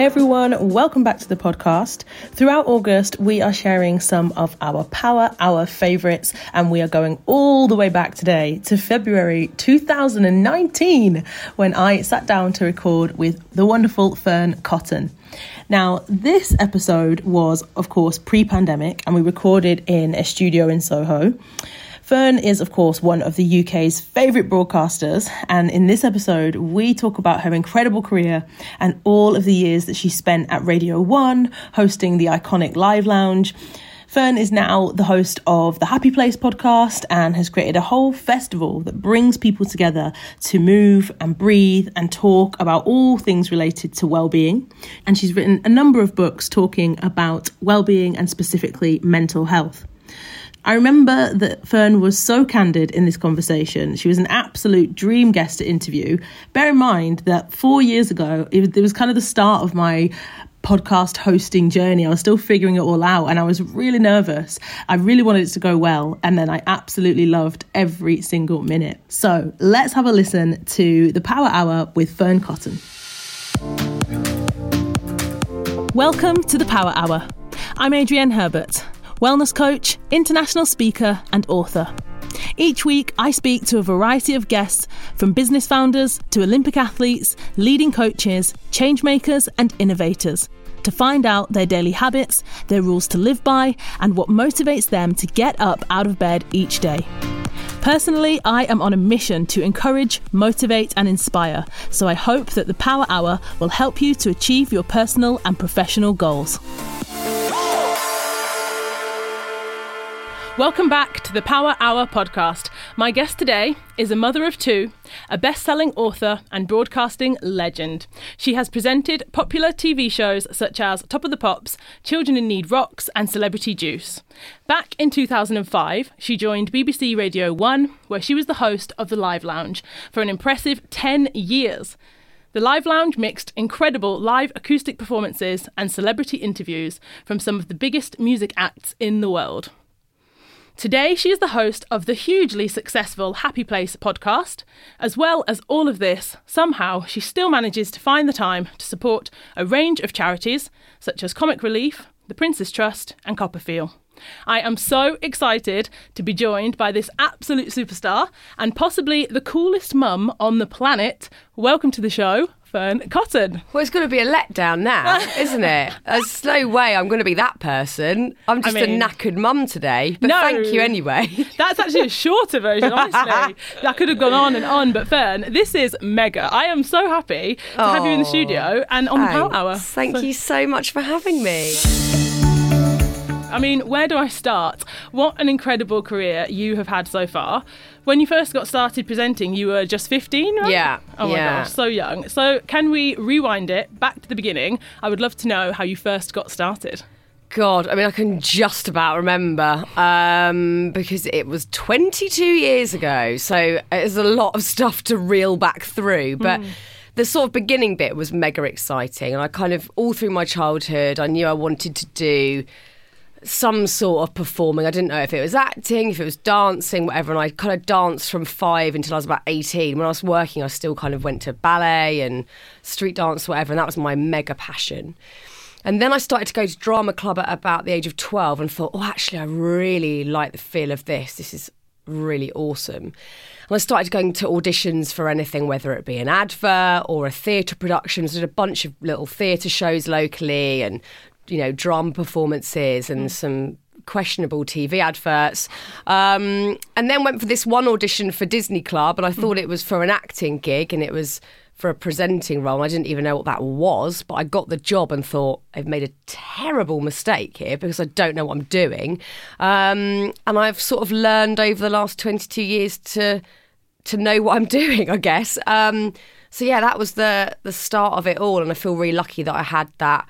Hey everyone, welcome back to the podcast. Throughout August, we are sharing some of our Power Hour favourites, and we are going all the way back today to February 2019 when I sat down to record with the wonderful Fearne Cotton. Now, this episode was, of course, pre pandemic, and we recorded in a studio in Soho. Fearne is, of course, one of the UK's favourite broadcasters, and in this episode, we talk about her incredible career and all of the years that she spent at Radio 1, hosting the iconic Live Lounge. Fearne is now the host of the Happy Place podcast and has created a whole festival that brings people together to move and breathe and talk about all things related to well-being. And she's written a number of books talking about well-being and specifically mental health. I remember that Fearne was so candid in this conversation. She was an absolute dream guest to interview. Bear in mind that four years ago, it was, kind of the start of my podcast hosting journey. I was still figuring it all out and I was really nervous. I really wanted it to go well. And then I absolutely loved every single minute. So let's have a listen to the Power Hour with Fearne Cotton. Welcome to the Power Hour. I'm Adrienne Herbert wellness coach, international speaker, and author. Each week, I speak to a variety of guests from business founders to Olympic athletes, leading coaches, changemakers, and innovators to find out their daily habits, their rules to live by, and what motivates them to get up out of bed each day. Personally, I am on a mission to encourage, motivate, and inspire, so I hope that the Power Hour will help you to achieve your personal and professional goals. Welcome back to the Power Hour podcast. My guest today is a mother of two, a best selling author, and broadcasting legend. She has presented popular TV shows such as Top of the Pops, Children in Need Rocks, and Celebrity Juice. Back in 2005, she joined BBC Radio 1, where she was the host of the Live Lounge for an impressive 10 years. The Live Lounge mixed incredible live acoustic performances and celebrity interviews from some of the biggest music acts in the world. Today, she is the host of the hugely successful Happy Place podcast. As well as all of this, somehow she still manages to find the time to support a range of charities such as Comic Relief, the Prince's Trust, and CoppaFeel. I am so excited to be joined by this absolute superstar and possibly the coolest mum on the planet. Welcome to the show, Fearne Cotton. Well, it's going to be a letdown now, isn't it? There's no way I'm going to be that person. I'm just I mean, a knackered mum today. But no, thank you anyway. That's actually a shorter version, honestly. I could have gone on and on, but Fearne, this is mega. I am so happy to oh, have you in the studio and on thanks. the Power Hour. Thank so. you so much for having me. I mean, where do I start? What an incredible career you have had so far. When you first got started presenting, you were just 15, right? Yeah. Oh my yeah. gosh, so young. So, can we rewind it back to the beginning? I would love to know how you first got started. God, I mean, I can just about remember um, because it was 22 years ago. So there's a lot of stuff to reel back through. But mm. the sort of beginning bit was mega exciting. And I kind of, all through my childhood, I knew I wanted to do some sort of performing. I didn't know if it was acting, if it was dancing, whatever. And I kind of danced from five until I was about 18. When I was working, I still kind of went to ballet and street dance, whatever. And that was my mega passion. And then I started to go to drama club at about the age of 12 and thought, oh, actually, I really like the feel of this. This is really awesome. And I started going to auditions for anything, whether it be an advert or a theatre production. So did a bunch of little theatre shows locally and you know, drama performances and mm. some questionable TV adverts. Um, and then went for this one audition for Disney Club, and I thought mm. it was for an acting gig, and it was for a presenting role. I didn't even know what that was, but I got the job and thought I've made a terrible mistake here because I don't know what I'm doing. Um, and I've sort of learned over the last 22 years to to know what I'm doing, I guess. Um, so yeah, that was the the start of it all, and I feel really lucky that I had that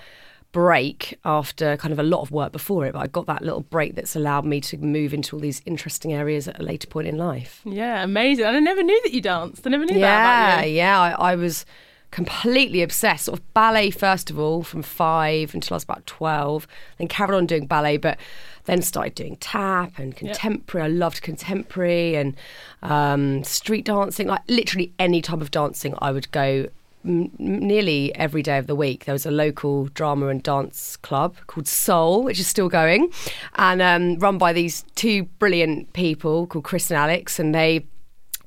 break after kind of a lot of work before it, but I got that little break that's allowed me to move into all these interesting areas at a later point in life. Yeah, amazing. And I never knew that you danced. I never knew yeah, that Yeah, I, I was completely obsessed. Sort of ballet first of all, from five until I was about twelve. Then carried on doing ballet, but then started doing tap and contemporary. Yep. I loved contemporary and um, street dancing. Like literally any type of dancing, I would go m- nearly every day of the week there was a local drama and dance club called Soul, which is still going, and um, run by these two brilliant people called Chris and Alex, and they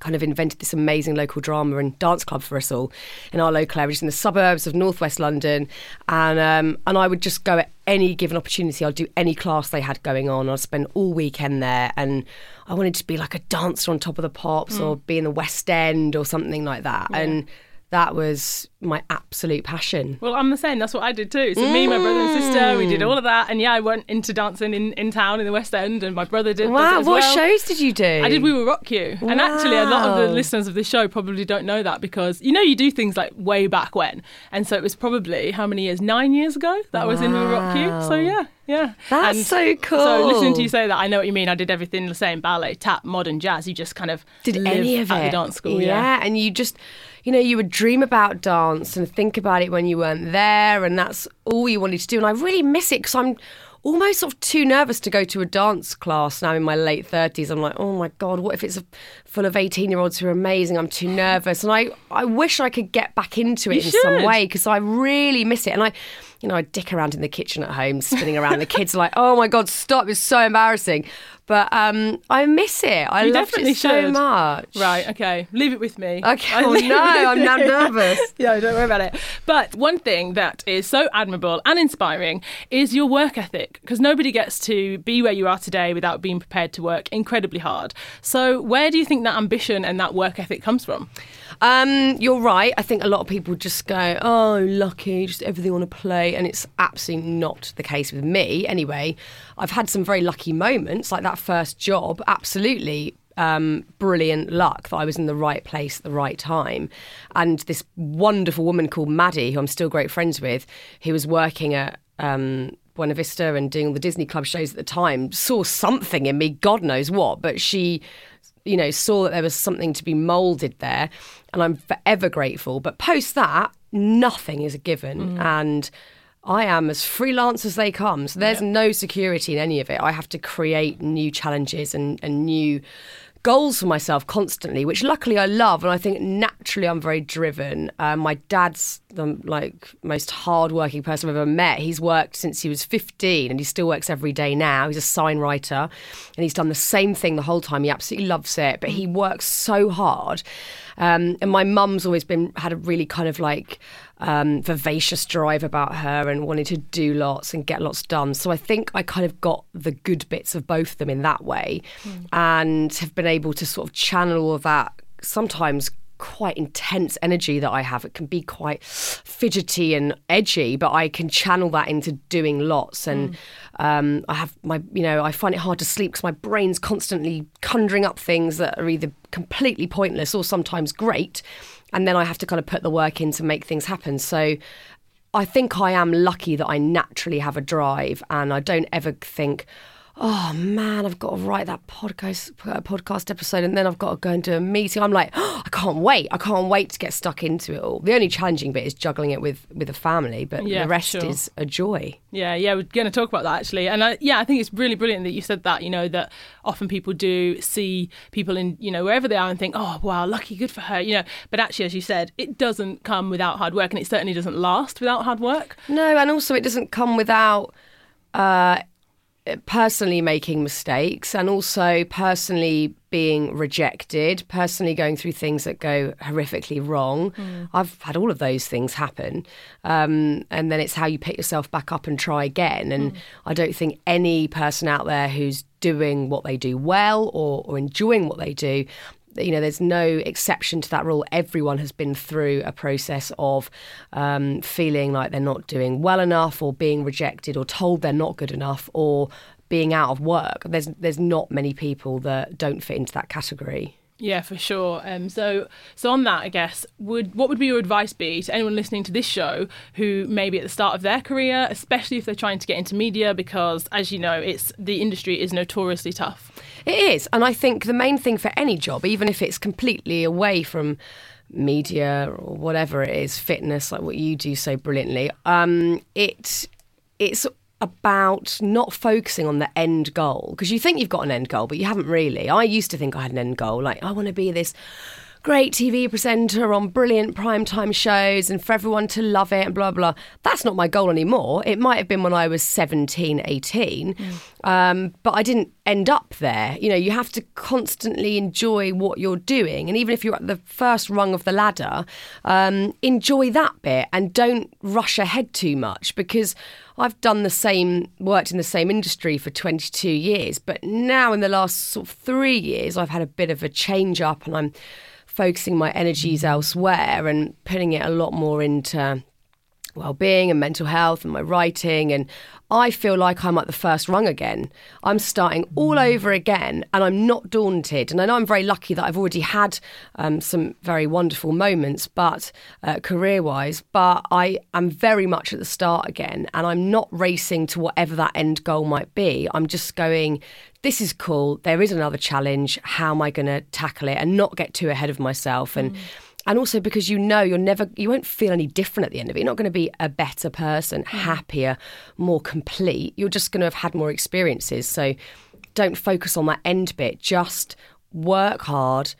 kind of invented this amazing local drama and dance club for us all in our local area, just in the suburbs of northwest London. And um, and I would just go at any given opportunity. I'd do any class they had going on. I'd spend all weekend there, and I wanted to be like a dancer on top of the pops or be in the West End or something like that. And that was my absolute passion. Well, I'm the same. That's what I did too. So me, my brother and sister, we did all of that. And yeah, I went into dancing in, in town in the West End, and my brother did. Wow, as what well. shows did you do? I did We Will Rock You. And actually, a lot of the listeners of this show probably don't know that because, you know, you do things like way back when. And so it was probably how many years? Nine years ago that I was in We Will Rock You. So yeah, yeah. That's And so cool. So listening to you say that, I know what you mean. I did everything the same ballet, tap, modern, jazz. You just kind of did any of at it the dance school. yeah. Yeah. and you just you know you would dream about dance and think about it when you weren't there and that's all you wanted to do. And i really miss it because i'm almost sort of too nervous to go to a dance class now in my late 30s i'm like oh my god what if it's full of 18 year olds who are amazing? I'm too nervous. And i i wish i could get back into it You in some way because i really miss it. And i you know i dick around in the kitchen at home spinning around the kids are like oh my god stop it's so embarrassing but um i miss it i You loved it so should. much Right, okay. Leave it with me. Okay. I Oh, no, I'm now nervous. yeah, don't worry about it. But one thing that is so admirable and inspiring is your work ethic, because nobody gets to be where you are today without being prepared to work incredibly hard. So, where do you think that ambition and that work ethic comes from? Um, you're right. I think a lot of people just go, "Oh, lucky, just everything on a plate," and it's absolutely not the case with me. Anyway, I've had some very lucky moments, like that first job. Absolutely. Um, brilliant luck that I was in the right place at the right time. And this wonderful woman called Maddie, who I'm still great friends with, who was working at um, Buena Vista and doing all the Disney Club shows at the time, saw something in me, God knows what, but she you know, saw that there was something to be moulded there, and I'm forever grateful. But post that, nothing is a given, mm. and I am as freelance as they come. So there's no security in any of it. I have to create new challenges and, and new goals for myself constantly, which luckily I love, and I think naturally I'm very driven. Um, my dad's the like most hardworking person I've ever met. He's worked since he was 15, and he still works every day now. He's a sign writer, and he's done the same thing the whole time. He absolutely loves it, but he works so hard. Um, and my mum's always been had a really kind of like um, vivacious drive about her and wanted to do lots and get lots done. So I think I kind of got the good bits of both of them in that way, and have been able to sort of channel all of that sometimes quite intense energy that I have. It can be quite fidgety and edgy, but I can channel that into doing lots. And um, I have my, you know, I find it hard to sleep because my brain's constantly conjuring up things that are either completely pointless or sometimes great. And then I have to kind of put the work in to make things happen. So I think I am lucky that I naturally have a drive and I don't ever think, oh man, I've got to write that podcast uh, podcast episode and then I've got to go and do a meeting. I'm like, oh, I can't wait. I can't wait to get stuck into it all. The only challenging bit is juggling it with with a family, but Yeah, the rest sure. is a joy. Yeah, yeah, we're going to talk about that actually. And I, yeah, I think it's really brilliant that you said that, you know, that often people do see people in, you know, wherever they are and think, oh, wow, lucky, good for her, you know. But actually, as you said, it doesn't come without hard work and it certainly doesn't last without hard work. No, and also it doesn't come without uh, personally making mistakes and also personally being rejected, personally going through things that go horrifically wrong. I've had all of those things happen. Um, and then it's how you pick yourself back up and try again. And I don't think any person out there who's doing what they do well or, or enjoying what they do you know, there's no exception to that rule. Everyone has been through a process of um, feeling like they're not doing well enough, or being rejected, or told they're not good enough, or being out of work. There's there's not many people that don't fit into that category. Yeah, for sure. Um, so, so on that, I guess, would what would be your advice be to anyone listening to this show who may be at the start of their career, especially if they're trying to get into media? Because, as you know, it's the industry is notoriously tough. It is, and I think the main thing for any job, even if it's completely away from media or whatever it is, fitness, like what you do so brilliantly, um, it it's about not focusing on the end goal because you think you've got an end goal, but you haven't really. I used to think I had an end goal, like I want to be this great TV presenter on brilliant primetime shows and for everyone to love it and blah, blah. That's not my goal anymore. It might have been when I was 17, 18, um, but I didn't end up there. You know, you have to constantly enjoy what you're doing. And even if you're at the first rung of the ladder, um, enjoy that bit and don't rush ahead too much because I've done the same, worked in the same industry for 22 years. But now in the last sort of three years, I've had a bit of a change up and I'm focusing my energies elsewhere and putting it a lot more into well-being and mental health and my writing and I feel like I'm at the first rung again. I'm starting all over again and I'm not daunted. And I know I'm very lucky that I've already had um, some very wonderful moments, but uh, career-wise, but I am very much at the start again and I'm not racing to whatever that end goal might be. I'm just going this is cool. There is another challenge. How am I going to tackle it and not get too ahead of myself and mm and also because you know you're never you won't feel any different at the end of it you're not going to be a better person mm. happier more complete you're just going to have had more experiences so don't focus on that end bit just work hard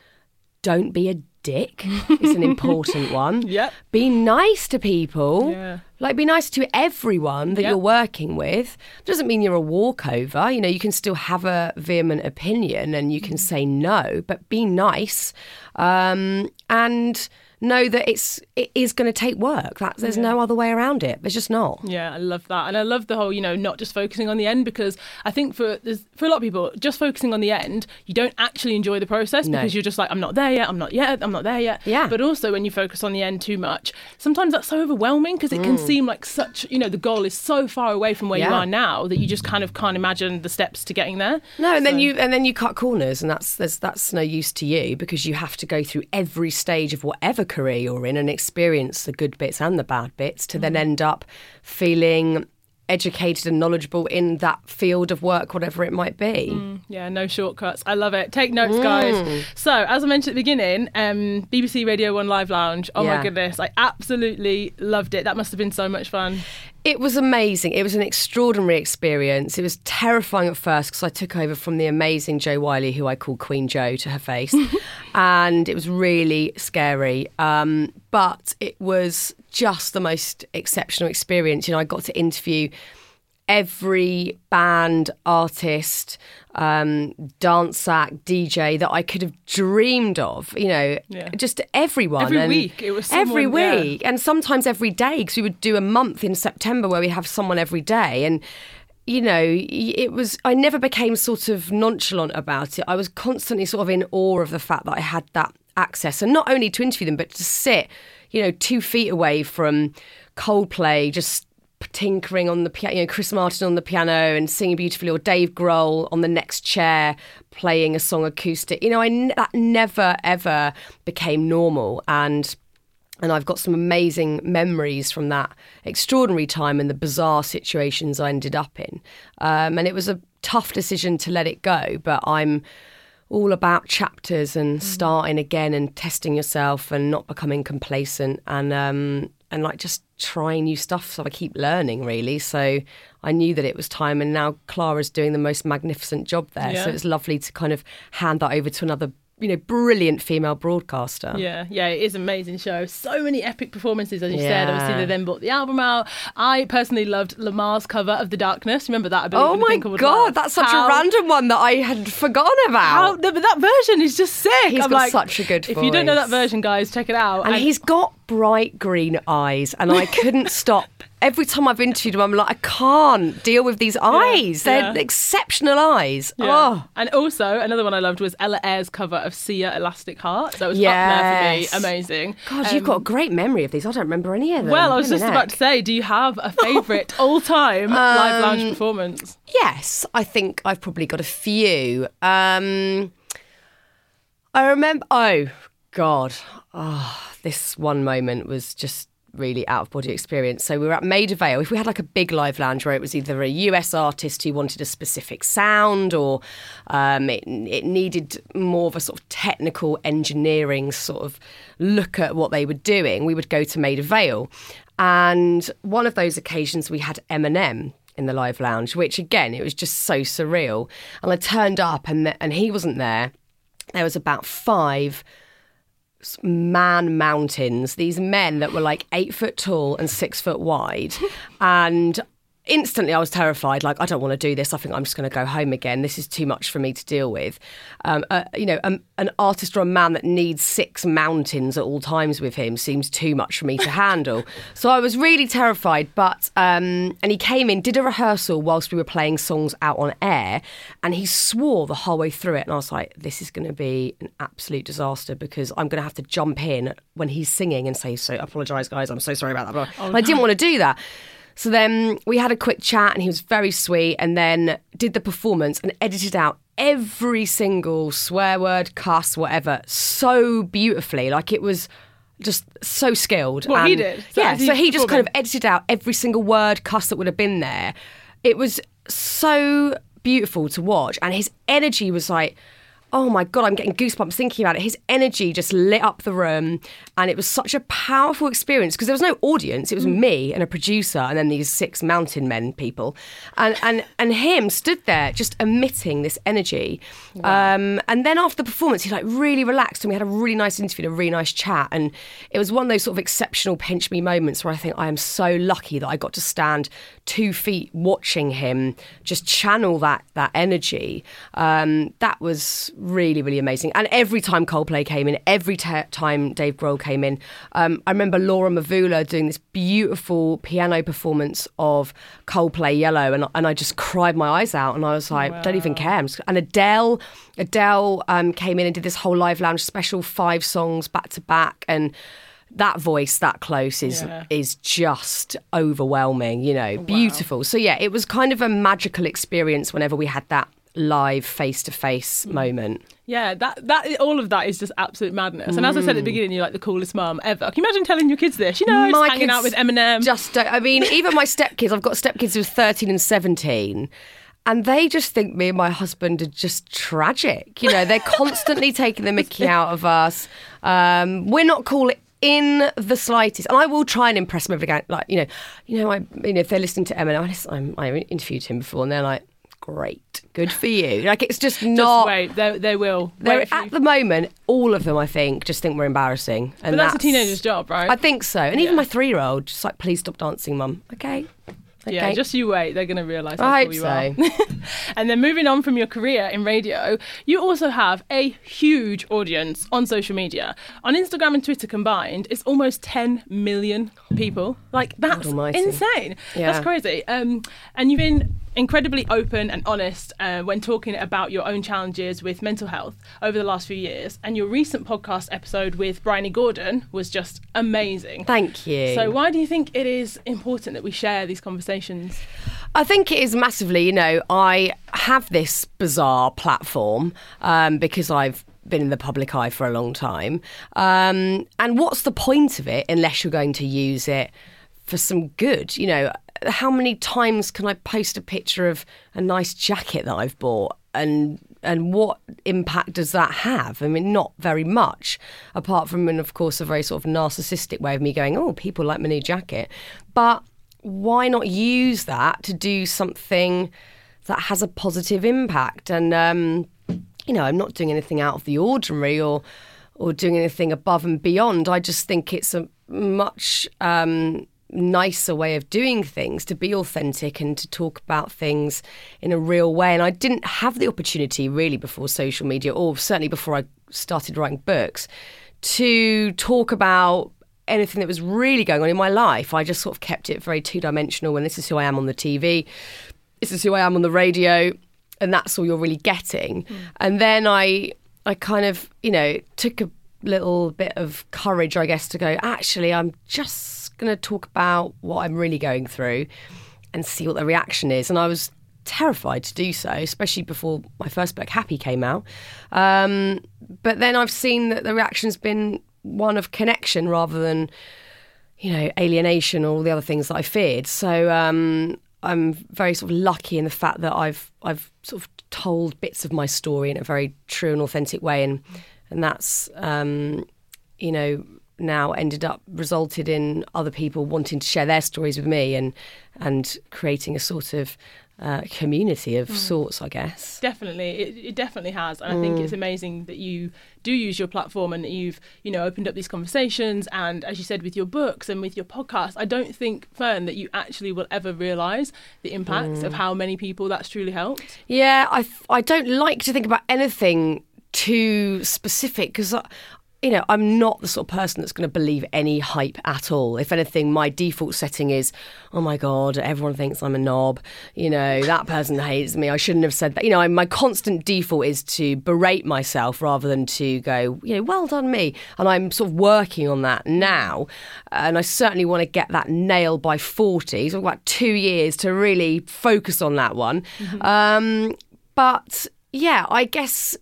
don't be a dick is an important one. Yep. Be nice to people. Yeah. Like be nice to everyone that yep. you're working with. Doesn't mean you're a walkover. You know, you can still have a vehement opinion and you can mm. say no, but be nice. Um, and know that it's it is going to take work. That there's yeah. no other way around it. There's just not. Yeah, I love that, and I love the whole you know not just focusing on the end because I think for for a lot of people just focusing on the end, you don't actually enjoy the process no. because you're just like I'm not there yet, I'm not yet, I'm not there yet. Yeah. But also when you focus on the end too much, sometimes that's so overwhelming because it mm. can seem like such you know the goal is so far away from where yeah. you are now that you just kind of can't imagine the steps to getting there. No, and so. then you and then you cut corners, and that's that's no use to you because you have to go through every stage of whatever career you're in and experience the good bits and the bad bits to mm. then end up feeling educated and knowledgeable in that field of work, whatever it might be. Mm, yeah, no shortcuts. I love it. Take notes, mm. guys. So, as I mentioned at the beginning, um, BBC Radio 1 Live Lounge. Oh yeah. my goodness, I absolutely loved it. That must have been so much fun. It was amazing. It was an extraordinary experience. It was terrifying at first because I took over from the amazing Jo Whiley, who I call Queen Jo to her face. and it was really scary. Um, but it was just the most exceptional experience. You know, I got to interview every band, artist, um, dance act, DJ that I could have dreamed of. You know, yeah. just everyone. Every and week, it was someone, every week, yeah. and sometimes every day because we would do a month in September where we have someone every day, and you know, it was. I never became sort of nonchalant about it. I was constantly sort of in awe of the fact that I had that access, and not only to interview them, but to sit, you know, two feet away from Coldplay, just tinkering on the piano, you know, Chris Martin on the piano and singing beautifully, or Dave Grohl on the next chair playing a song acoustic. You know, I that never ever became normal, and and I've got some amazing memories from that extraordinary time and the bizarre situations I ended up in. Um, and it was a tough decision to let it go, but I'm all about chapters and mm. starting again and testing yourself and not becoming complacent and um, and like just trying new stuff. So I keep learning really. So I knew that it was time, and now Clara's doing the most magnificent job there. Yeah. So it's lovely to kind of hand that over to another you know, brilliant female broadcaster. Yeah, yeah, it is an amazing show. So many epic performances, as you yeah. said. Obviously, they then bought the album out. I personally loved Lemar's cover of The Darkness. Remember that? oh my god, that's such how, a random one that I had forgotten about. How, but that version is just sick. He's I'm got like, such a good. voice. If you don't know that version, guys, check it out. And, and he's got bright green eyes, and I couldn't stop. Every time I've interviewed him, I'm like, I can't deal with these eyes. Yeah, They're yeah. exceptional eyes. Yeah. Oh. And also, another one I loved was Ella Eyre's cover of Sia Elastic Heart. That was yes. up there for me. Amazing. God, um, you've got a um, great memory of these. I don't remember any of them. Well, I was just about to say, do you have a favourite all time um, live lounge performance? Yes, I think I've probably got a few. Um, I remember, oh, God. Oh, this one moment was just really out of body experience. So we were at Maida Vale. If we had like a big live lounge where it was either a US artist who wanted a specific sound or um, it, it needed more of a sort of technical engineering sort of look at what they were doing, we would go to Maida Vale. And one of those occasions we had Eminem in the live lounge, which again, it was just so surreal. And I turned up and, and he wasn't there. There was about five man mountains, these men that were like eight foot tall and six foot wide. and instantly I was terrified. Like, I don't want to do this. I think I'm just going to go home again. This is too much for me to deal with. Um, uh, you know, um, an artist or a man that needs six mountains at all times with him seems too much for me to handle. so I was really terrified. But, um, and he came in, did a rehearsal whilst we were playing songs out on air, and he swore the whole way through it. And I was like, this is going to be an absolute disaster because I'm going to have to jump in when he's singing and say, so apologise, guys. I'm so sorry about that. Oh, no. I didn't want to do that. So then we had a quick chat and he was very sweet and then did the performance and edited out every single swear word, cuss, whatever, so beautifully. Like it was just so skilled. What and, he did? So yeah, so he just kind of edited out every single word, cuss that would have been there. It was so beautiful to watch and his energy was like oh my god, I'm getting goosebumps thinking about it. His energy just lit up the room, and it was such a powerful experience because there was no audience. It was mm. me and a producer, and then these six mountain men people, and and and him stood there just emitting this energy. Wow. Um, and then after the performance, he like really relaxed, and we had a really nice interview, and a really nice chat, and it was one of those sort of exceptional pinch me moments where I think I am so lucky that I got to stand two feet watching him just channel that that energy. Um, that was really, really amazing. And every time Coldplay came in, every t- time Dave Grohl came in, um, I remember Laura Mvula doing this beautiful piano performance of Coldplay Yellow, and, and I just cried my eyes out, and I was like, wow. don't even care. And Adele, Adele um, came in and did this whole live lounge special, five songs back to back, and that voice that close is yeah. is just overwhelming you know wow. beautiful so yeah it was kind of a magical experience whenever we had that live face to face moment. Yeah, that that all of that is just absolute madness. And as I said at the mm. beginning, you're like the coolest mum ever. Can you imagine telling your kids this? You know, my hanging out with Eminem. Just, I mean, even my stepkids. I've got stepkids who are 13 and 17. And they just think me and my husband are just tragic. You know, they're constantly taking the mickey out of us. Um, we're not cool in the slightest. And I will try and impress them every day. Like, you know, you know, I, you know, if they're listening to Eminem, I, I interviewed him before, and they're like, great. Good for you. Like it's just not. Just wait, they, they will. Wait at you... the moment, all of them, I think, just think we're embarrassing. And but that's, that's, a teenager's job, right? I think so. And yeah. even my three-year-old, just like, please stop dancing, mum. Okay. Okay. Yeah, just you wait. They're going to realise how I cool you so. are. and then moving on from your career in radio, you also have a huge audience on social media. On Instagram and Twitter combined, it's almost 10 million people. Like, that's insane. Yeah. That's crazy. Um, and you've been incredibly open and honest uh, when talking about your own challenges with mental health over the last few years. And your recent podcast episode with Bryony Gordon was just amazing. Thank you. So, why do you think it is important that we share these conversations? I think it is massively. You know, I have this bizarre platform um, because I've been in the public eye for a long time. Um, and what's the point of it unless you're going to use it for some good? You know, how many times can I post a picture of a nice jacket that I've bought and and what impact does that have? I mean, not very much, apart from, and of course, a very sort of narcissistic way of me going, oh, people like my new jacket. But why not use that to do something that has a positive impact? And, um, you know, I'm not doing anything out of the ordinary or, or doing anything above and beyond. I just think it's a much um, nicer way of doing things, to be authentic and to talk about things in a real way. And I didn't have the opportunity really before social media, or certainly before I started writing books, to talk about anything that was really going on in my life. I just sort of kept it very two dimensional. And this is who I am on the TV, this is who I am on the radio, and that's all you're really getting. Mm. And then I, I kind of, you know, took a little bit of courage, I guess, to go, actually, I'm just going to talk about what I'm really going through and see what the reaction is. And I was terrified to do so, especially before my first book, Happy, came out. Um, but then I've seen that the reaction's been one of connection rather than, you know, alienation or all the other things that I feared. So um, I'm very sort of lucky in the fact that I've I've sort of told bits of my story in a very true and authentic way, and and that's um, you know now ended up resulted in other people wanting to share their stories with me and and creating a sort of uh, community of mm. sorts, I guess. Definitely, it, it definitely has, and I think it's mm. amazing that you do use your platform and that you've you know opened up these conversations. And as you said, with your books and with your podcast, I don't think Fearne that you actually will ever realise the impact of mm. how many people that's truly helped. Yeah, I I don't like to think about anything too specific because, you know, I'm not the sort of person that's going to believe any hype at all. If anything, my default setting is, oh my God, everyone thinks I'm a knob. You know, that person hates me. I shouldn't have said that. You know, I, my constant default is to berate myself rather than to go, you know, well done me. And I'm sort of working on that now. And I certainly want to get that nailed by 40. So I've got two years to really focus on that one. Um, but yeah, I guess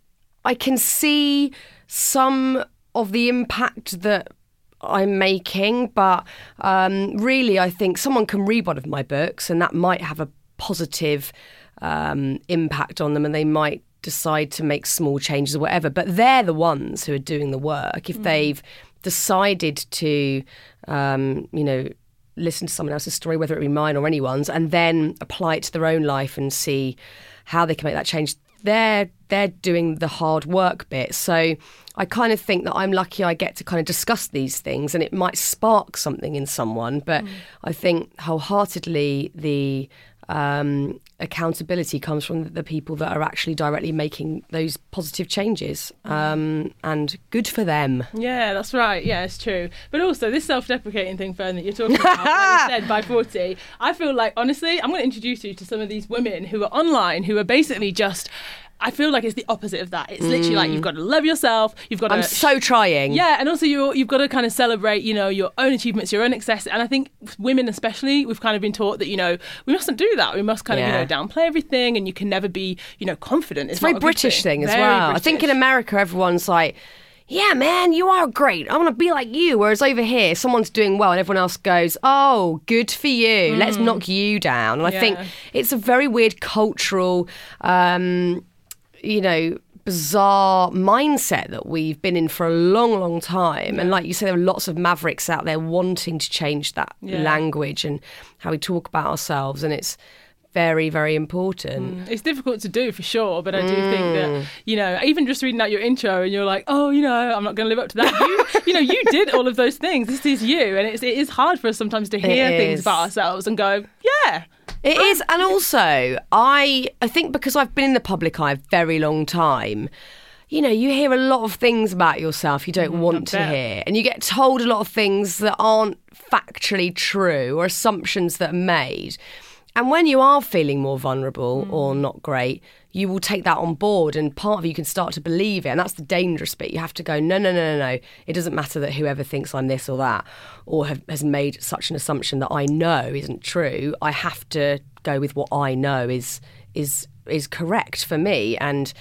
I can see some of the impact that I'm making, but um, really, I think someone can read one of my books and that might have a positive um, impact on them, and they might decide to make small changes or whatever. But they're the ones who are doing the work. If they've decided to, um, you know, listen to someone else's story, whether it be mine or anyone's, and then apply it to their own life and see how they can make that change. They're they're doing the hard work bit. So I kind of think that I'm lucky I get to kind of discuss these things and it might spark something in someone. But mm. I think wholeheartedly the um, accountability comes from the people that are actually directly making those positive changes. Um, and good for them. Yeah, that's right. Yeah, it's true. But also, this self deprecating thing, Fearne, that you're talking about, like you said, by 40, I feel like, honestly, I'm going to introduce you to some of these women who are online who are basically just. I feel like it's the opposite of that. It's literally like you've got to love yourself. You've got to. I'm so trying. Yeah, and also you you've got to kind of celebrate, you know, your own achievements, your own success. And I think women, especially, we've kind of been taught that you know we mustn't do that. We must kind Yeah. of you know downplay everything, and you can never be you know confident. It's a very British thing, as well. I think in America, everyone's like, yeah, man, you are great. I want to be like you. Whereas over here, someone's doing well and everyone else goes, oh, good for you. Let's knock you down. And I think it's a very weird cultural, um, you know, bizarre mindset that we've been in for a long, long time. And like you say, there are lots of mavericks out there wanting to change that Yeah. language and how we talk about ourselves. And it's very, very important. It's difficult to do for sure, but I do think Mm. that you know, even just reading out your intro and you're like, oh, you know, I'm not going to live up to that. You, you know, you did all of those things. This is you, and it's it is hard for us sometimes to hear things about ourselves and go, yeah, It is, and also I I think because I've been in the public eye a very long time. You know, you hear a lot of things about yourself you don't mm, want to hear, and you get told a lot of things that aren't factually true or assumptions that are made. And when you are feeling more vulnerable or not great, you will take that on board, and part of you can start to believe it. And that's the dangerous bit. You have to go, no, no, no, no, no. It doesn't matter that whoever thinks I'm this or that, or have, has made such an assumption that I know isn't true. I have to go with what I know is is is correct for me and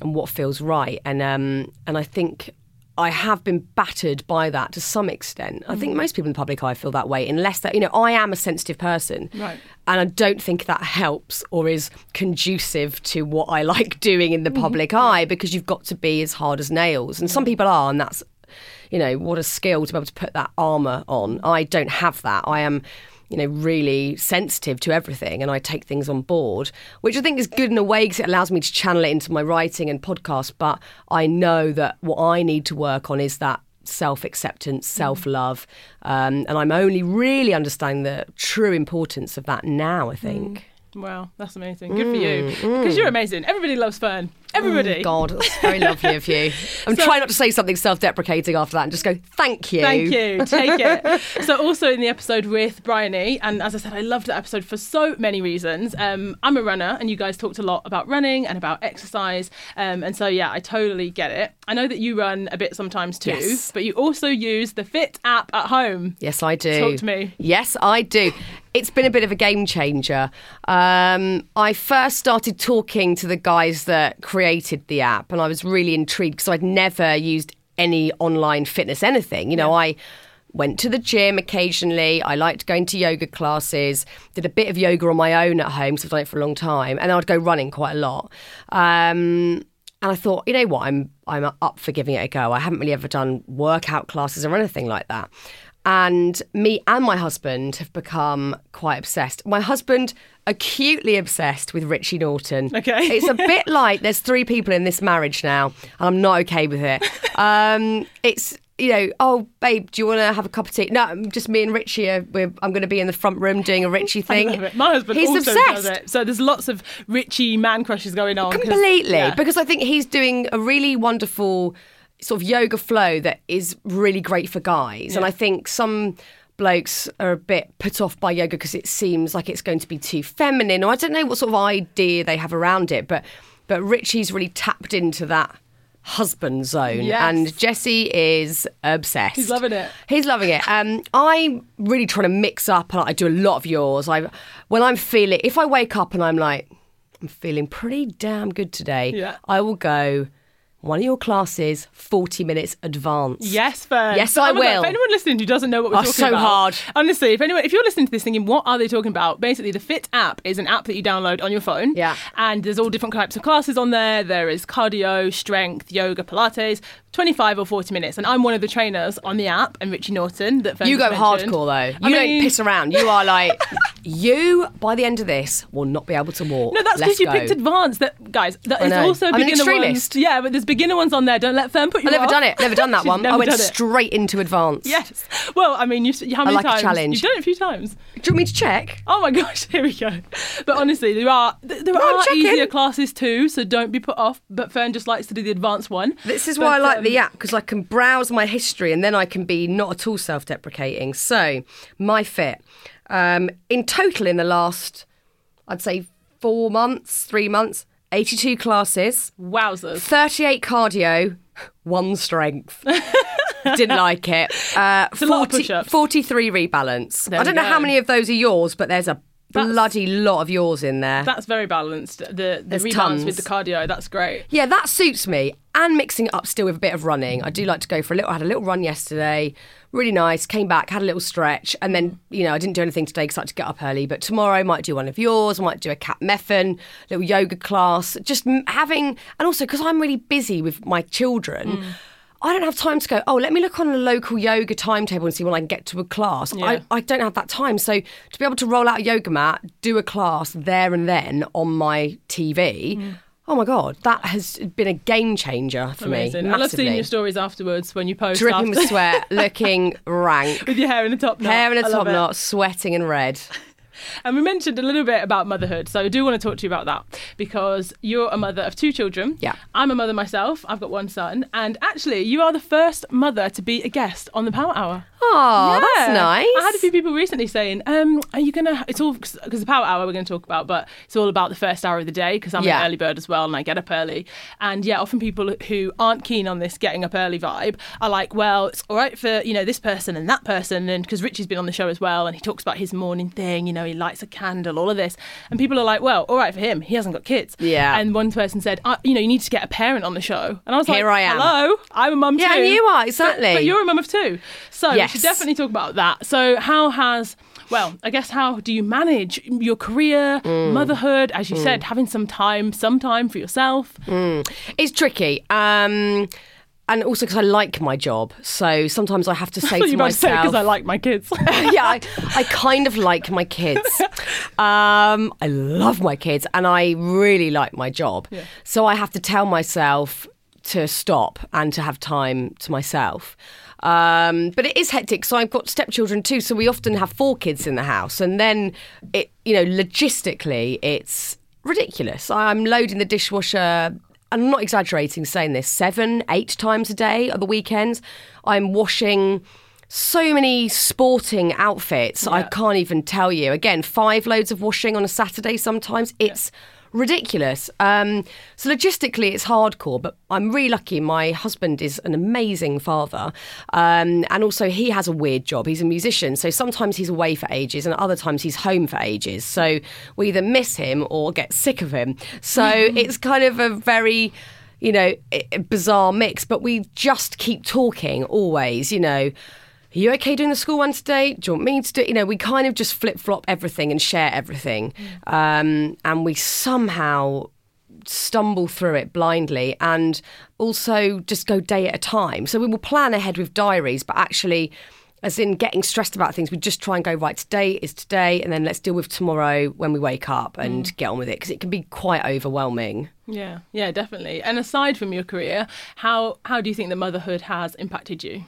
and what feels right. And um and I think I have been battered by that to some extent. I think mm. most people in the public eye feel that way, unless that, you know, I am a sensitive person. Right. And I don't think that helps or is conducive to what I like doing in the mm-hmm. public eye because you've got to be as hard as nails. And some people are, and that's, you know, what a skill to be able to put that armour on. I don't have that. I am you know, really sensitive to everything and I take things on board, which I think is good in a way because it allows me to channel it into my writing and podcast. But I know that what I need to work on is that self acceptance, self love. Um, and I'm only really understanding the true importance of that now, I think. Wow, that's amazing. Good for you because you're amazing. Everybody loves Fearne. Everybody. Oh, God, that's very lovely of you. I'm trying not to say something self deprecating after that and just go, thank you. Thank you. Take it. so, also in the episode with Bryony, and as I said, I loved that episode for so many reasons. Um, I'm a runner, and you guys talked a lot about running and about exercise. Um, and so, yeah, I totally get it. I know that you run a bit sometimes too, Yes. but you also use the Fiit app at home. Yes, I do. Talk to me. Yes, I do. It's been a bit of a game changer. Um, I first started talking to the guys that created the app, and I was really intrigued because I'd never used any online fitness anything. You know, I went to the gym occasionally. I liked going to yoga classes. Did a bit of yoga on my own at home because I've done it for a long time, and I'd go running quite a lot. Um, and I thought, you know what, I'm I'm up for giving it a go. I haven't really ever done workout classes or anything like that. And me and my husband have become quite obsessed. My husband acutely obsessed with Richie Norton. Okay. it's a bit like there's three people in this marriage now, and I'm not okay with it. Um, it's you know, oh babe, do you want to have a cup of tea? No, just me and Richie. Are, we're, I'm going to be in the front room doing a Richie thing. My husband He's also obsessed. does it. So there's lots of Richie man crushes going on. Completely. yeah. Because I think he's doing a really wonderful sort of yoga flow that is really great for guys. And I think some blokes are a bit put off by yoga because it seems like it's going to be too feminine or I don't know what sort of idea they have around it. But but Richie's really tapped into that husband zone Yes. and Jesse is obsessed. He's loving it. He's loving it. Um, I'm really trying to mix up, and I do a lot of yours. I, when I'm feeling, if I wake up and I'm like, I'm feeling pretty damn good today, Yeah. I will go one of your classes, 40 minutes advance. Yes, Fearne. Yes, I God, will. If anyone listening who doesn't know what we're Oh, talking so about, hard. Honestly, if anyone, if you're listening to this thinking, what are they talking about? Basically, the Fiit app is an app that you download on your phone. Yeah. And there's all different types of classes on there. There is cardio, strength, yoga, Pilates, 25 or 40 minutes. And I'm one of the trainers on the app, and Richie Norton. That Fearne You go mentioned. hardcore though. You I don't piss around. You are like, you by the end of this will not be able to walk. No, that's because you picked advanced. That guys, that I is know. also I'm an beginner extremist. ones. Yeah, but there's beginner ones on there. Don't let Fearne put you I've never off. done it. Never done that one. I went done it. straight into advance. Yes. Well, I mean, you, how many like a times? challenge. You've done it a few times. Do you want me to check? Oh my gosh, here we go. But honestly, there are there I'm are easier classes too, so don't be put off. But Fearne just likes to do the advanced one. This is But, why I like um, the app because I can browse my history and then I can be not at all self deprecating. So, my fit. Um, in total, in the last, I'd say four months, three months, 82 classes, Wowzers. 38 cardio, one strength. Didn't like it. Uh, a lot of push-ups. 43 rebalance. There I don't know how many of those are yours, but there's a That's- bloody lot of yours in there. That's very balanced. The the There's rebounds with the cardio, that's great. Yeah, that suits me. And mixing it up still with a bit of running. I do like to go for a little. I had a little run yesterday, really nice. Came back, had a little stretch, and then you know I didn't do anything today because I had to get up early. But tomorrow I might do one of yours. I might do a cat method, little yoga class. Just having, and also because I'm really busy with my children. Mm. I don't have time to go, oh, let me look on a local yoga timetable and see when I can get to a class. Yeah. I, I don't have that time. So to be able to roll out a yoga mat, do a class there and then on my TV, mm. Oh my God, that has been a game changer for Amazing. me. I love seeing your stories afterwards when you post Dripping after, with sweat, looking rank. with your hair in the top knot. Hair in a I top knot, sweating and red. And we mentioned a little bit about motherhood, so I do want to talk to you about that because you're a mother of two children. Yeah. I'm a mother myself. I've got one son, and actually, you are the first mother to be a guest on the Power Hour. Oh, Yeah. that's nice. I had a few people recently saying, um, "Are you gonna?" It's all because the Power Hour we're going to talk about, but it's all about the first hour of the day because I'm Yeah. an early bird as well, and I get up early. And yeah, often people who aren't keen on this getting up early vibe are like, "Well, it's all right for you know this person and that person," and because Richie's been on the show as well, and he talks about his morning thing. You know, he lights a candle, all of this, and people are like, "Well, all right for him. He hasn't got kids." Yeah. And one person said, I, "You know, you need to get a parent on the show," and I was like, Here I am. "Hello, I'm a mum Yeah, too." and you are, But- exactly. but you're a mum of two. So Yes. We should definitely talk about that. So how has well, I guess how do you manage your career, Mm. motherhood, as you said, having some time, some time for yourself? It's tricky. Um, and also because I like my job. So sometimes I have to say to you were about to say myself. because I like my kids. yeah, I, I kind of like my kids. Um, I love my kids and I really like my job. So I have to tell myself to stop and to have time to myself. Um, but it is hectic. So I've got stepchildren too. So we often have four kids in the house. And then, it, you know, logistically, it's ridiculous. I'm loading the dishwasher. And I'm not exaggerating saying this, seven, eight times a day at the weekends. I'm washing so many sporting outfits. I can't even tell you. Again, five loads of washing on a Saturday sometimes. It's ridiculous. Um, so logistically, it's hardcore, but I'm really lucky. My husband is an amazing father. Um, and also, he has a weird job. He's a musician. So sometimes he's away for ages, and other times he's home for ages. So we either miss him or get sick of him. So it's kind of a very you know, bizarre mix, but we just keep talking always, you know. Are you okay doing the school one today? Do you want me to do? It? You know, we kind of just flip flop everything and share everything, um, and we somehow stumble through it blindly and also just go day at a time. So we will plan ahead with diaries, but actually, as in getting stressed about things, we just try and go, right, today is today, and then let's deal with tomorrow when we wake up and Mm. get on with it because it can be quite overwhelming. Yeah, yeah, definitely. And aside from your career, how how do you think that motherhood has impacted you?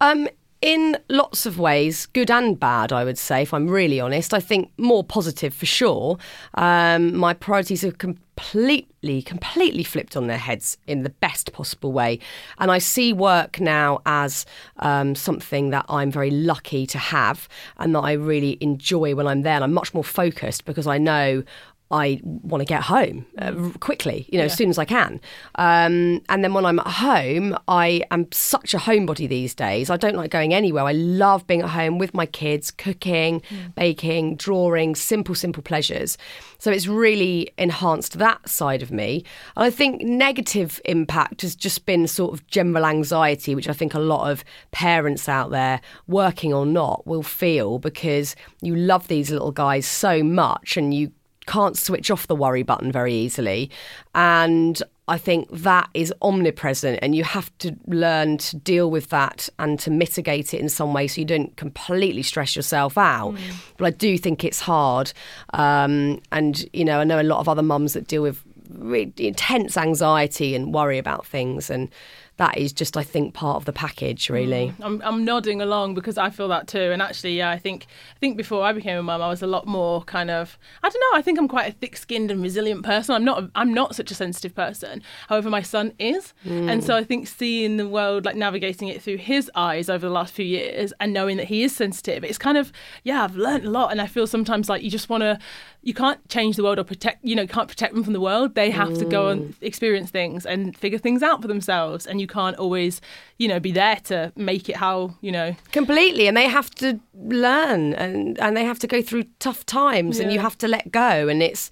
Um, in lots of ways, good and bad, I would say, if I'm really honest. I think more positive for sure. Um, my priorities have completely, completely flipped on their heads in the best possible way. And I see work now as um, something that I'm very lucky to have and that I really enjoy when I'm there. And I'm much more focused because I know I want to get home uh, quickly, you know, as soon as I can. Um, and then when I'm at home, I am such a homebody these days. I don't like going anywhere. I love being at home with my kids, cooking, baking, drawing, simple, simple pleasures. So it's really enhanced that side of me. And I think negative impact has just been sort of general anxiety, which I think a lot of parents out there, working or not, will feel because you love these little guys so much and you can't switch off the worry button very easily. And I think that is omnipresent, and you have to learn to deal with that and to mitigate it in some way so you don't completely stress yourself out. But I do think it's hard. Um, and, you know, I know a lot of other mums that deal with intense anxiety and worry about things. And that is just, I think, part of the package, really. Mm. I'm, I'm nodding along because I feel that too. And actually, yeah, I think I think before I became a mum, I was a lot more kind of I don't know. I think I'm quite a thick-skinned and resilient person. I'm not I'm not such a sensitive person. However, my son is, mm. and so I think seeing the world like navigating it through his eyes over the last few years and knowing that he is sensitive, it's kind of yeah, I've learned a lot. And I feel sometimes like you just want to you can't change the world or protect you know can't protect them from the world. They have to go and mm. experience things and figure things out for themselves, and you can't always you know be there to make it how you know Completely, and they have to learn and and they have to go through tough times, and you have to let go, and it's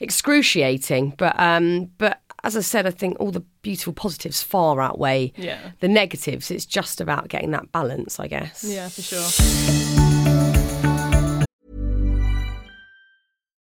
excruciating. But um, but as I said, I think all the beautiful positives far outweigh Yeah. the negatives. It's just about getting that balance, I guess. Yeah, for sure.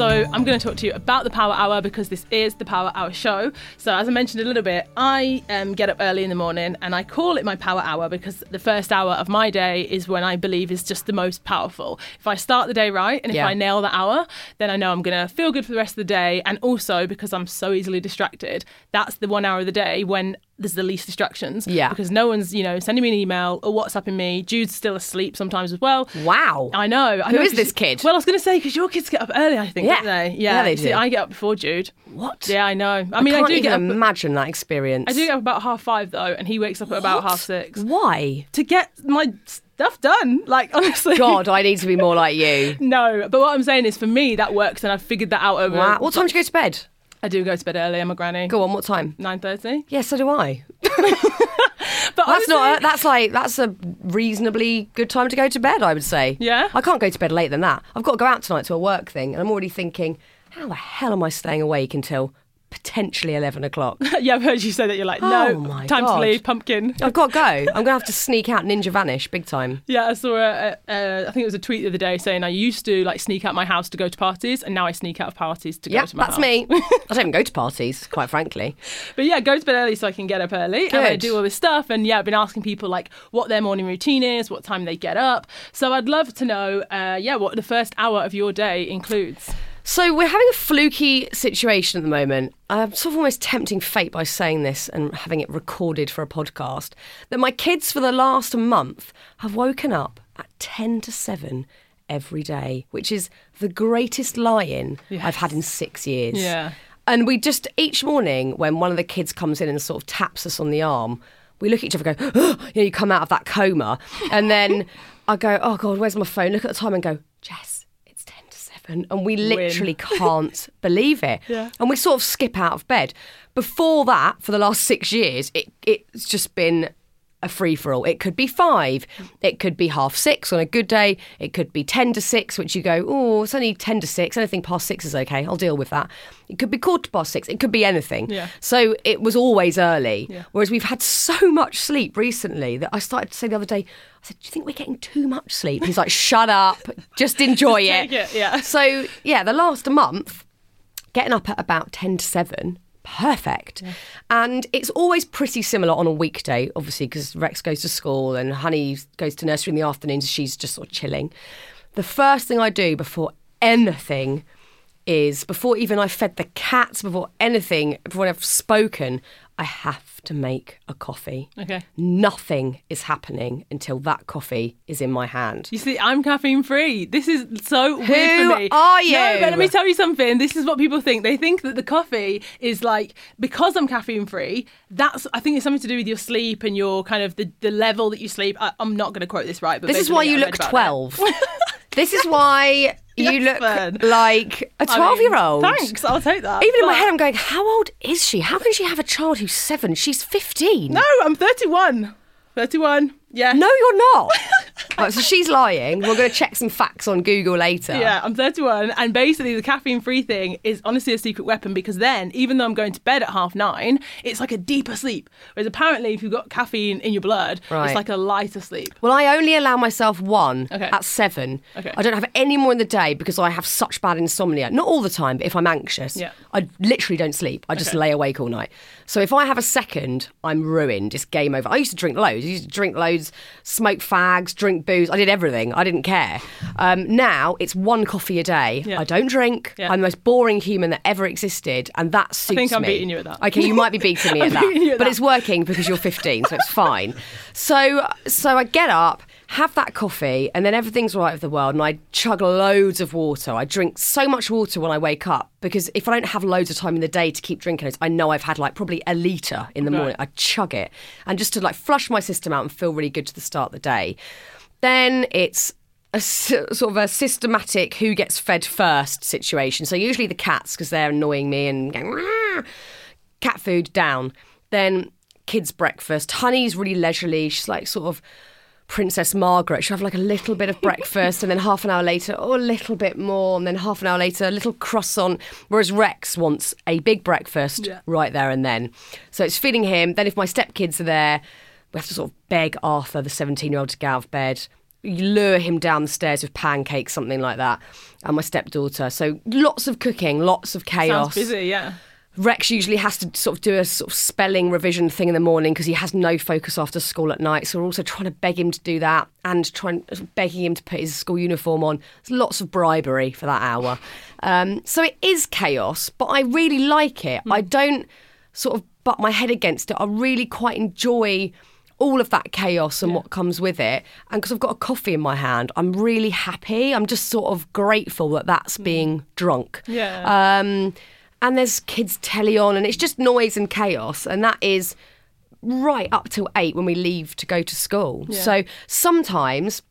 So I'm going to talk to you about the Power Hour because this is the Power Hour show. So as I mentioned a little bit, I um, get up early in the morning and I call it my Power Hour because the first hour of my day is when I believe is just the most powerful. If I start the day right and if Yeah. I nail the hour, then I know I'm going to feel good for the rest of the day. And also because I'm so easily distracted, that's the one hour of the day when there's the least distractions. Yeah. Because no one's, you know, sending me an email or WhatsApping me. Jude's still asleep sometimes as well. Wow. I know. I Who know, is this kid? Well, I was going to say because your kids get up early. I think, Yeah. don't they? Yeah, they See, do. I get up before Jude. What? Yeah, I know. I I mean, I, can't do even get up. imagine that experience. I do get up about half five though, and he wakes up at about half six Why? to get my stuff done. Like honestly, God, I need to be more like you. No, but what I'm saying is, for me, that works, and I've figured that out over. Wow. What time do you go to bed? I do go to bed early. I'm a granny. Go on, what time? Nine thirty. Yeah, so do I. But That's not. A, that's like that's a reasonably good time to go to bed. I would say. Yeah? I can't go to bed later than that. I've got to go out tonight to a work thing, and I'm already thinking, how the hell am I staying awake until potentially eleven o'clock? yeah, I've heard you say that. You're like, no, Oh time God. to leave, pumpkin. I've got to go. I'm going to have to sneak out, ninja vanish, big time. Yeah, I saw a, a, a, I think it was a tweet the other day saying I used to like sneak out my house to go to parties, and now I sneak out of parties to Yeah, go to my that's house. me. I don't even go to parties, quite frankly. But yeah, go to bed early so I can get up early and I do all this stuff. And yeah, I've been asking people like what their morning routine is, what time they get up. So I'd love to know, uh, yeah, what the first hour of your day includes. So we're having a fluky situation at the moment. I'm sort of almost tempting fate by saying this and having it recorded for a podcast. That my kids for the last month have woken up at ten to seven every day, which is the greatest lie-in I've had in six years. Yeah. And we just each morning when one of the kids comes in and sort of taps us on the arm, we look at each other and go, you know, you come out of that coma. And then I go, oh God, where's my phone? Look at the time and go, Jess, 10 And, and we literally can't believe it. Yeah. And we sort of skip out of bed. Before that, for the last six years, it, it's just been a free for all. It could be five, it could be half six on a good day, it could be 10 to six, which you go, oh, it's only 10 to six. Anything past six is okay. I'll deal with that. It could be quarter past six, it could be anything. Yeah. So it was always early. Yeah. Whereas we've had so much sleep recently that I started to say the other day, I said, Do you think we're getting too much sleep? He's like, Shut up, just enjoy take it, yeah. So, yeah, the last month, getting up at about 10 to 7 perfect. And it's always pretty similar on a weekday obviously because Rex goes to school and honey goes to nursery in the afternoons she's just sort of chilling. The first thing i do before anything is before even i fed the cats before anything before i've spoken i have to make a coffee Okay. nothing is happening until that coffee is in my hand You see, I'm caffeine free. This is so weird Who for me. are No, but let me tell you something. This is what people think. They think that the coffee is like because I'm caffeine free. That's I think it's something to do with your sleep and your kind of the, the level that you sleep. I, I'm not going to quote this right, but This is why you I look 12. this is why you Yes, look Fearne. like a I 12 mean, year old. Thanks, I'll take that. Even in my But- head, I'm going, how old is she? How can she have a child who's seven? She's 15. No, I'm 31. 31. Yeah. No, you're not. right, so she's lying. We're going to check some facts on Google later. Yeah, I'm 31, and basically the caffeine-free thing is honestly a secret weapon because then, even though I'm going to bed at half nine, it's like a deeper sleep. Whereas apparently, if you've got caffeine in your blood, Right. it's like a lighter sleep. Well, I only allow myself one Okay. at seven. Okay. I don't have any more in the day because I have such bad insomnia. Not all the time, but if I'm anxious, Yeah. I literally don't sleep. I just lay awake all night. So if I have a second, I'm ruined. It's game over. I used to drink loads. I used to drink loads, smoke fags, drink booze. I did everything. I didn't care. Um, now it's one coffee a day. Yeah. I don't drink. Yeah. I'm the most boring human that ever existed, and that suits me. think I'm me. beating you at that. Okay, you might be beating me at that, at but that. it's working because you're 15, so it's fine. So, so I get up, have that coffee, and then everything's right with the world. And I chug loads of water. I drink so much water when I wake up because if I don't have loads of time in the day to keep drinking it, I know I've had like probably a litre in the Right. morning. I chug it, and just to like flush my system out and feel really good to the start of the day. Then it's a sort of a systematic who gets fed first situation. So usually the cats because they're annoying me and going, cat food down. Then kids breakfast. Honey's really leisurely. She's like sort of Princess Margaret. She'll have like a little bit of breakfast and then half an hour later, oh, a little bit more. And then half an hour later, a little croissant. Whereas Rex wants a big breakfast Yeah. right there and then. So it's feeding him. Then if my stepkids are there, we have to sort of beg Arthur, the 17 year old, to get out of bed. You lure him down the stairs with pancakes, something like that. And my stepdaughter. So lots of cooking, lots of chaos. Sounds busy, yeah. Rex usually has to sort of do a sort of spelling revision thing in the morning because he has no focus after school at night. So we're also trying to beg him to do that and trying begging him to put his school uniform on. There's lots of bribery for that hour. Um, so it is chaos, but I really like it. I don't sort of butt my head against it. I really quite enjoy all of that chaos and what comes with it. And because I've got a coffee in my hand, I'm really happy. I'm just sort of grateful that that's being drunk. Yeah. Um, and there's kids telly on, and it's just noise and chaos, and that is right up till eight when we leave to go to school. So sometimes.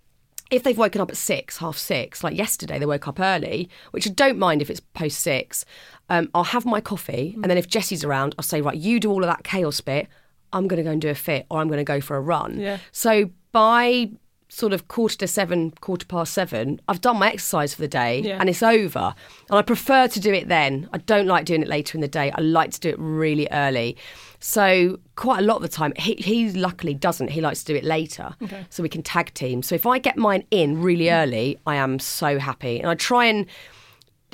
If they've woken up at six, half six, like yesterday, they woke up early, which I don't mind if it's post six. Um, I'll have my coffee, and then if Jesse's around, I'll say, right, you do all of that chaos bit. I'm going to go and do a Fiit, or I'm going to go for a run. Yeah. So by sort of quarter to seven, quarter past seven, I've done my exercise for the day Yeah. and it's over. And I prefer to do it then. I don't like doing it later in the day. I like to do it really early. So quite a lot of the time, he, he luckily doesn't. He likes to do it later, so we can tag team. So if I get mine in really mm. early, I am so happy, and I try and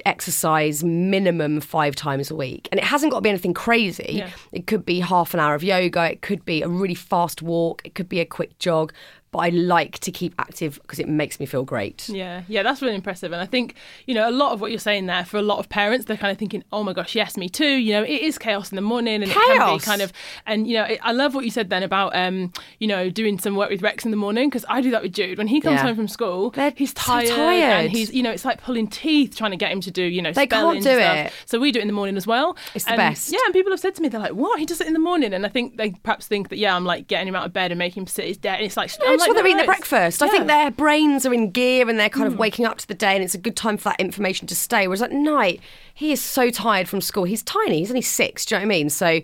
exercise minimum five times a week. And it hasn't got to be anything crazy. Yeah. It could be half an hour of yoga, it could be a really fast walk, it could be a quick jog. But I like to keep active because it makes me feel great. Yeah, yeah, that's really impressive. And I think, you know, a lot of what you're saying there for a lot of parents, they're kind of thinking, oh my gosh, yes, me too. You know, it is chaos in the morning and it can be kind of, and, you know, it, I love what you said then about, um, you know, doing some work with Rex in the morning because I do that with Jude. When he comes Yeah. home from school, They're he's so tired, tired. and he's, you know, it's like pulling teeth trying to get him to do, you know, They can't do stuff. it. So we do it in the morning as well. It's the best. Yeah, and people have said to me, they're like, what? He does it in the morning. And I think they perhaps think that, yeah, I'm like getting him out of bed and making him sit his desk. And it's like, I'm just That's like what they're eating their breakfast. I think Mm. their brains are in gear and they're kind of waking up to the day, and it's a good time for that information to stay. Whereas at night, he is so tired from school. He's tiny. He's only six. Do you know what I mean? So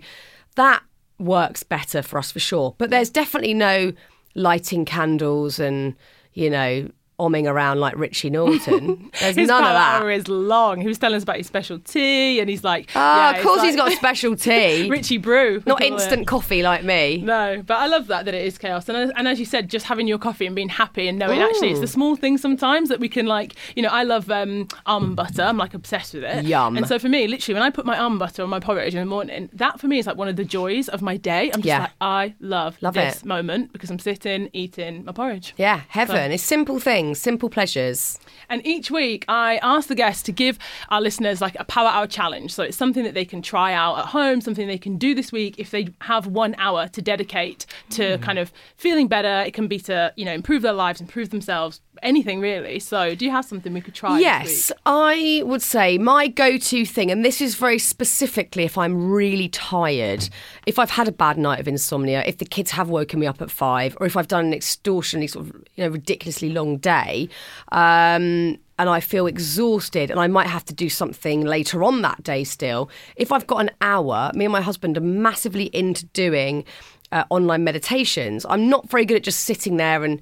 that works better for us for sure. But there's definitely no lighting candles and you know omming around like Richie Norton. There's His none of power that. hour is long. He was telling us about his special tea, and he's like, Ah, yeah, of course like he's got a special tea. Richie Brew, Not call it. instant coffee like me. No, but I love that that it is chaos, and as- and as you said, just having your coffee and being happy and knowing actually it's the small things sometimes that we can like. You know, I love um, almond butter. I'm like obsessed with it. Yum. And so for me, literally, when I put my almond butter on my porridge in the morning, that for me is like one of the joys of my day. I'm just Yeah. like, I love, Love this it. moment because I'm sitting eating my porridge. Yeah, heaven. It's simple things, simple pleasures. And each week, I ask the guests to give our listeners like a power hour challenge. So it's something that they can try out at home, something they can do this week if they have one hour to dedicate to mm. kind of feeling better. It can be to, you know, improve their lives, improve themselves, anything really. So do you have something we could try? Yes? I would say my go to thing, and this is very specifically if I'm really tired, if I've had a bad night of insomnia, if the kids have woken me up at five, or if I've done an extortionately sort of you know ridiculously long day, um, and I feel exhausted, and I might have to do something later on that day still. If I've got an hour, me and my husband are massively into doing uh, online meditations. I'm not very good at just sitting there and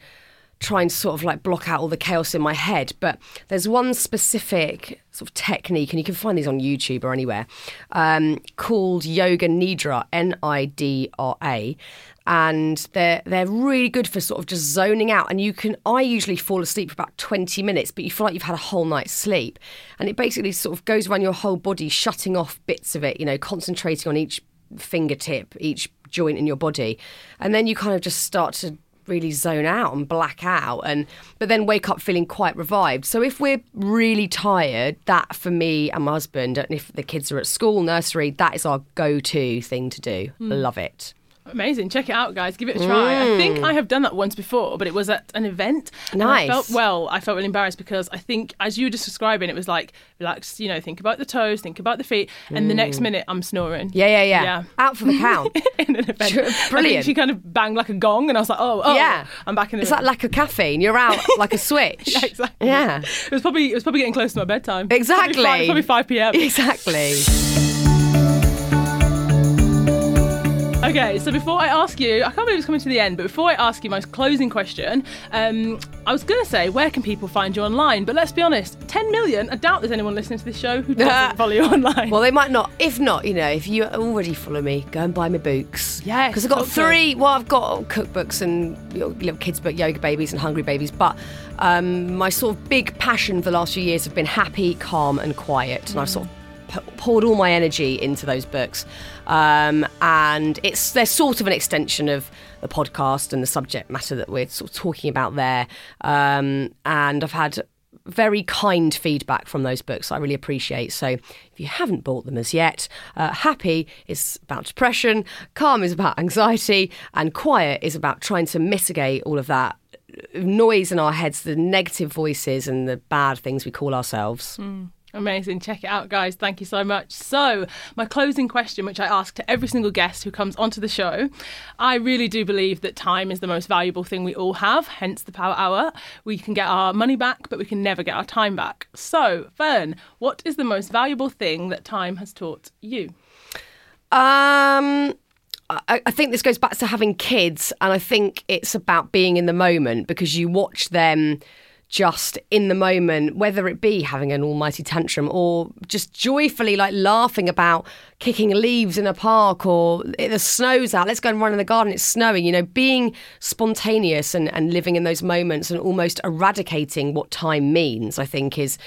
try and sort of like block out all the chaos in my head. But there's one specific sort of technique, and you can find these on YouTube or anywhere, um, called Yoga Nidra, N I D R A. And they're they're really good for sort of just zoning out. And you can I usually fall asleep for about 20 minutes, but you feel like you've had a whole night's sleep. And it basically sort of goes around your whole body, shutting off bits of it, you know, concentrating on each fingertip, each joint in your body. And then you kind of just start to really zone out and black out and but then wake up feeling quite revived. So if we're really tired that for me and my husband and if the kids are at school nursery that is our go-to thing to do. Hmm. Love it Amazing. Check it out, guys. Give it a try. I mm. think I have done that once before, but it was at an event. and I Nice. felt, well, I felt really embarrassed because I think, as you were just describing, it was like, relax, you know, think about the toes, think about the feet. And the next mm. minute, I'm snoring. yeah yeah yeah, Yeah. out for the count in an event. Sure, I think brilliant. she kind of banged like a gong, and I was like, oh, oh, yeah I'm back in the it's room. that lack of caffeine you're out like a switch yeah, exactly. yeah It was probably it was probably getting close to my bedtime. Exactly. Probably five, probably 5 p.m. exactly Okay, so before I ask you, I can't believe it's coming to the end, but before I ask you my closing question, um, I was going to say, where can people find you online? But let's be honest, 10 million, I doubt there's anyone listening to this show who doesn't follow you online. Well, they might not. If not, you know, if you already follow me, go and buy my books. Yes, because I've got three. Well, I've got cookbooks and you know, little kids' book, yoga babies and hungry babies. But um, my sort of big passion for the last few years have been happy, calm, and quiet, and I've sort of poured all my energy into those books. Um, and it's they're sort of an extension of the podcast and the subject matter that we're sort of talking about there. Um, and I've had very kind feedback from those books I really appreciate. So if you haven't bought them as yet, uh, Happy is about depression, Calm is about anxiety, and Quiet is about trying to mitigate all of that noise in our heads, the negative voices and the bad things we call ourselves. Amazing. Check it out, guys. Thank you so much. So, my closing question, which I ask to every single guest who comes onto the show I really do believe that time is the most valuable thing we all have, hence the power hour. We can get our money back, but we can never get our time back. So, Fearne, what is the most valuable thing that time has taught you? Um, I, think this goes back to having kids, and I think it's about being in the moment because you watch them just in the moment, whether it be having an almighty tantrum or just joyfully like laughing about kicking leaves in a park or the snow's out, let's go and run in the garden, it's snowing, you know, being spontaneous and, and living in those moments and almost eradicating what time means, I think is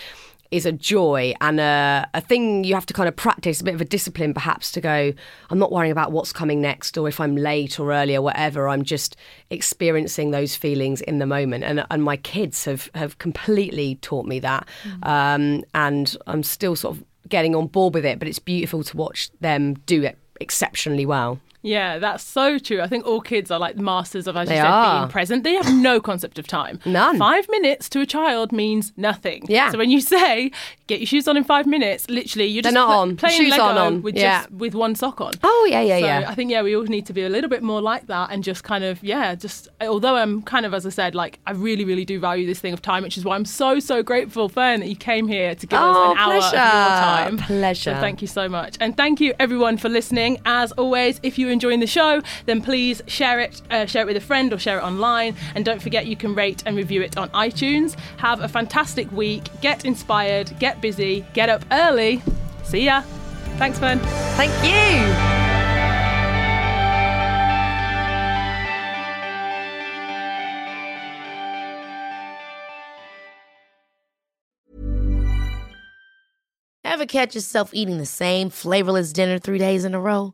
is a joy and a, a thing you have to kind of practice, a bit of a discipline perhaps to go, I'm not worrying about what's coming next or if I'm late or early or whatever. I'm just experiencing those feelings in the moment. And, and my kids have, have completely taught me that. Um, and I'm still sort of getting on board with it, but it's beautiful to watch them do it exceptionally well. Yeah, that's so true. I think all kids are like masters of, as They you said, are. being present. They have no concept of time. None. Five minutes to a child means nothing. Yeah. So when you say get your shoes on in five minutes, literally you're They're just not pl- on. playing Shoes Lego aren't on. with Yeah. just with one sock on. Oh, yeah, yeah, so yeah. I think yeah, we all need to be a little bit more like that and just kind of yeah, just although I'm kind of as I said, like I really, really do value this thing of time, which is why I'm so so grateful, Fearne, that you came here to give Oh, us an hour of your time. Pleasure. So thank you so much, and thank you everyone for listening. As always, if you're enjoying the show, then please share it, uh, share it with a friend or share it online, and don't forget you can rate and review it on iTunes. Have a fantastic week. Get inspired. Get busy. Get up early. See ya. Thanks, Fearne. Thank you. Ever catch yourself eating the same flavorless dinner three days in a row?